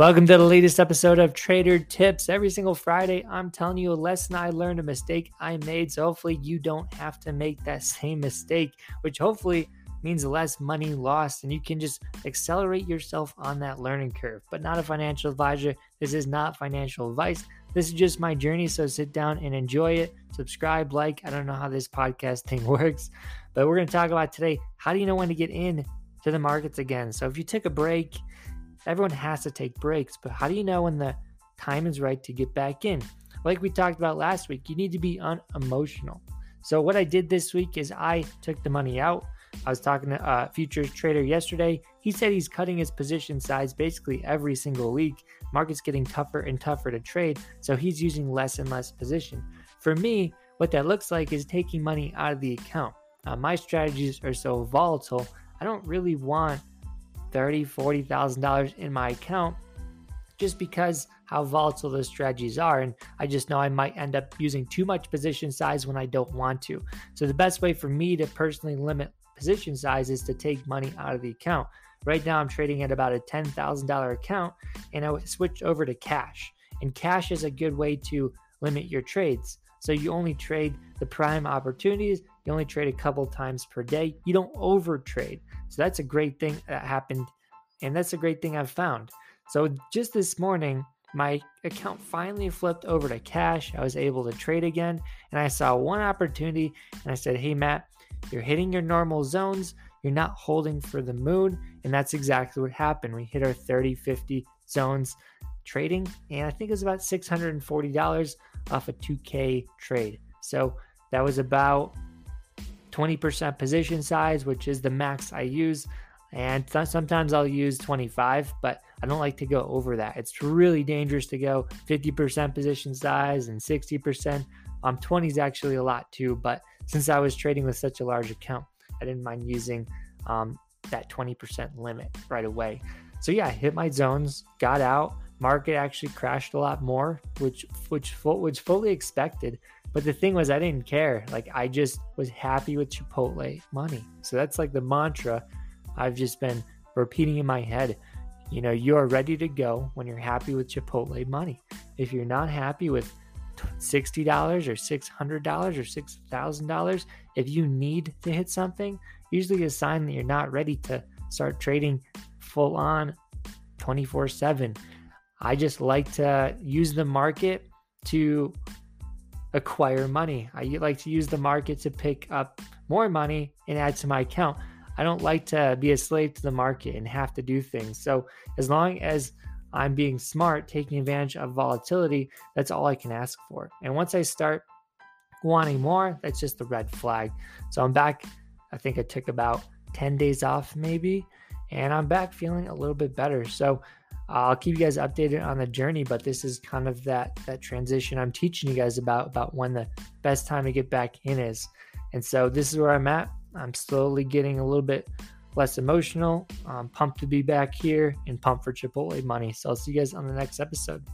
Welcome to the latest episode of Trader Tips. Every single Friday, I'm telling you a lesson I learned, a mistake I made. So hopefully, you don't have to make that same mistake, which hopefully means less money lost and you can just accelerate yourself on that learning curve. But not a financial advisor. This is not financial advice. This is just my journey. So sit down and enjoy it. Subscribe, like. I don't know how this podcast thing works, but we're going to talk about today how do you know when to get in to the markets again? So if you took a break, everyone has to take breaks, but how do you know when the time is right to get back in? Like we talked about last week, you need to be unemotional. So, what I did this week is I took the money out. I was talking to a futures trader yesterday. He said he's cutting his position size basically every single week. Market's getting tougher and tougher to trade, so he's using less and less position. For me, what that looks like is taking money out of the account. Uh, my strategies are so volatile, I don't really want thirty, forty thousand dollars in my account just because how volatile those strategies are. And I just know I might end up using too much position size when I don't want to. So the best way for me to personally limit position size is to take money out of the account. Right now I'm trading at about a $10,000 account and I would switch over to cash. And cash is a good way to limit your trades. So you only trade the prime opportunities. You only trade a couple times per day. You don't over trade. So that's a great thing that happened. And that's a great thing I've found. So just this morning, my account finally flipped over to cash. I was able to trade again. And I saw one opportunity and I said, Hey, Matt, you're hitting your normal zones. You're not holding for the moon. And that's exactly what happened. We hit our 30, 50 zones trading. And I think it was about $640 off a 2K trade. So that was about 20% position size, which is the max I use. And th- sometimes I'll use 25, but I don't like to go over that. It's really dangerous to go 50% position size and 60%. Um, 20 is actually a lot too, but since I was trading with such a large account, I didn't mind using um, that 20% limit right away. So yeah, I hit my zones, got out. Market actually crashed a lot more, which which was fully expected. But the thing was, I didn't care. Like I just was happy with Chipotle money. So that's like the mantra I've just been repeating in my head. You know, you are ready to go when you're happy with Chipotle money. If you're not happy with $60 or $600 or $6,000, if you need to hit something, usually a sign that you're not ready to start trading full on 24 7. I just like to use the market to acquire money. I like to use the market to pick up more money and add to my account. I don't like to be a slave to the market and have to do things. So, as long as I'm being smart, taking advantage of volatility, that's all I can ask for. And once I start wanting more, that's just the red flag. So, I'm back. I think I took about 10 days off, maybe, and I'm back feeling a little bit better. So, Uh, I'll keep you guys updated on the journey, but this is kind of that that transition I'm teaching you guys about about when the best time to get back in is. And so this is where I'm at. I'm slowly getting a little bit less emotional. I'm pumped to be back here and pumped for Chipotle money. So I'll see you guys on the next episode.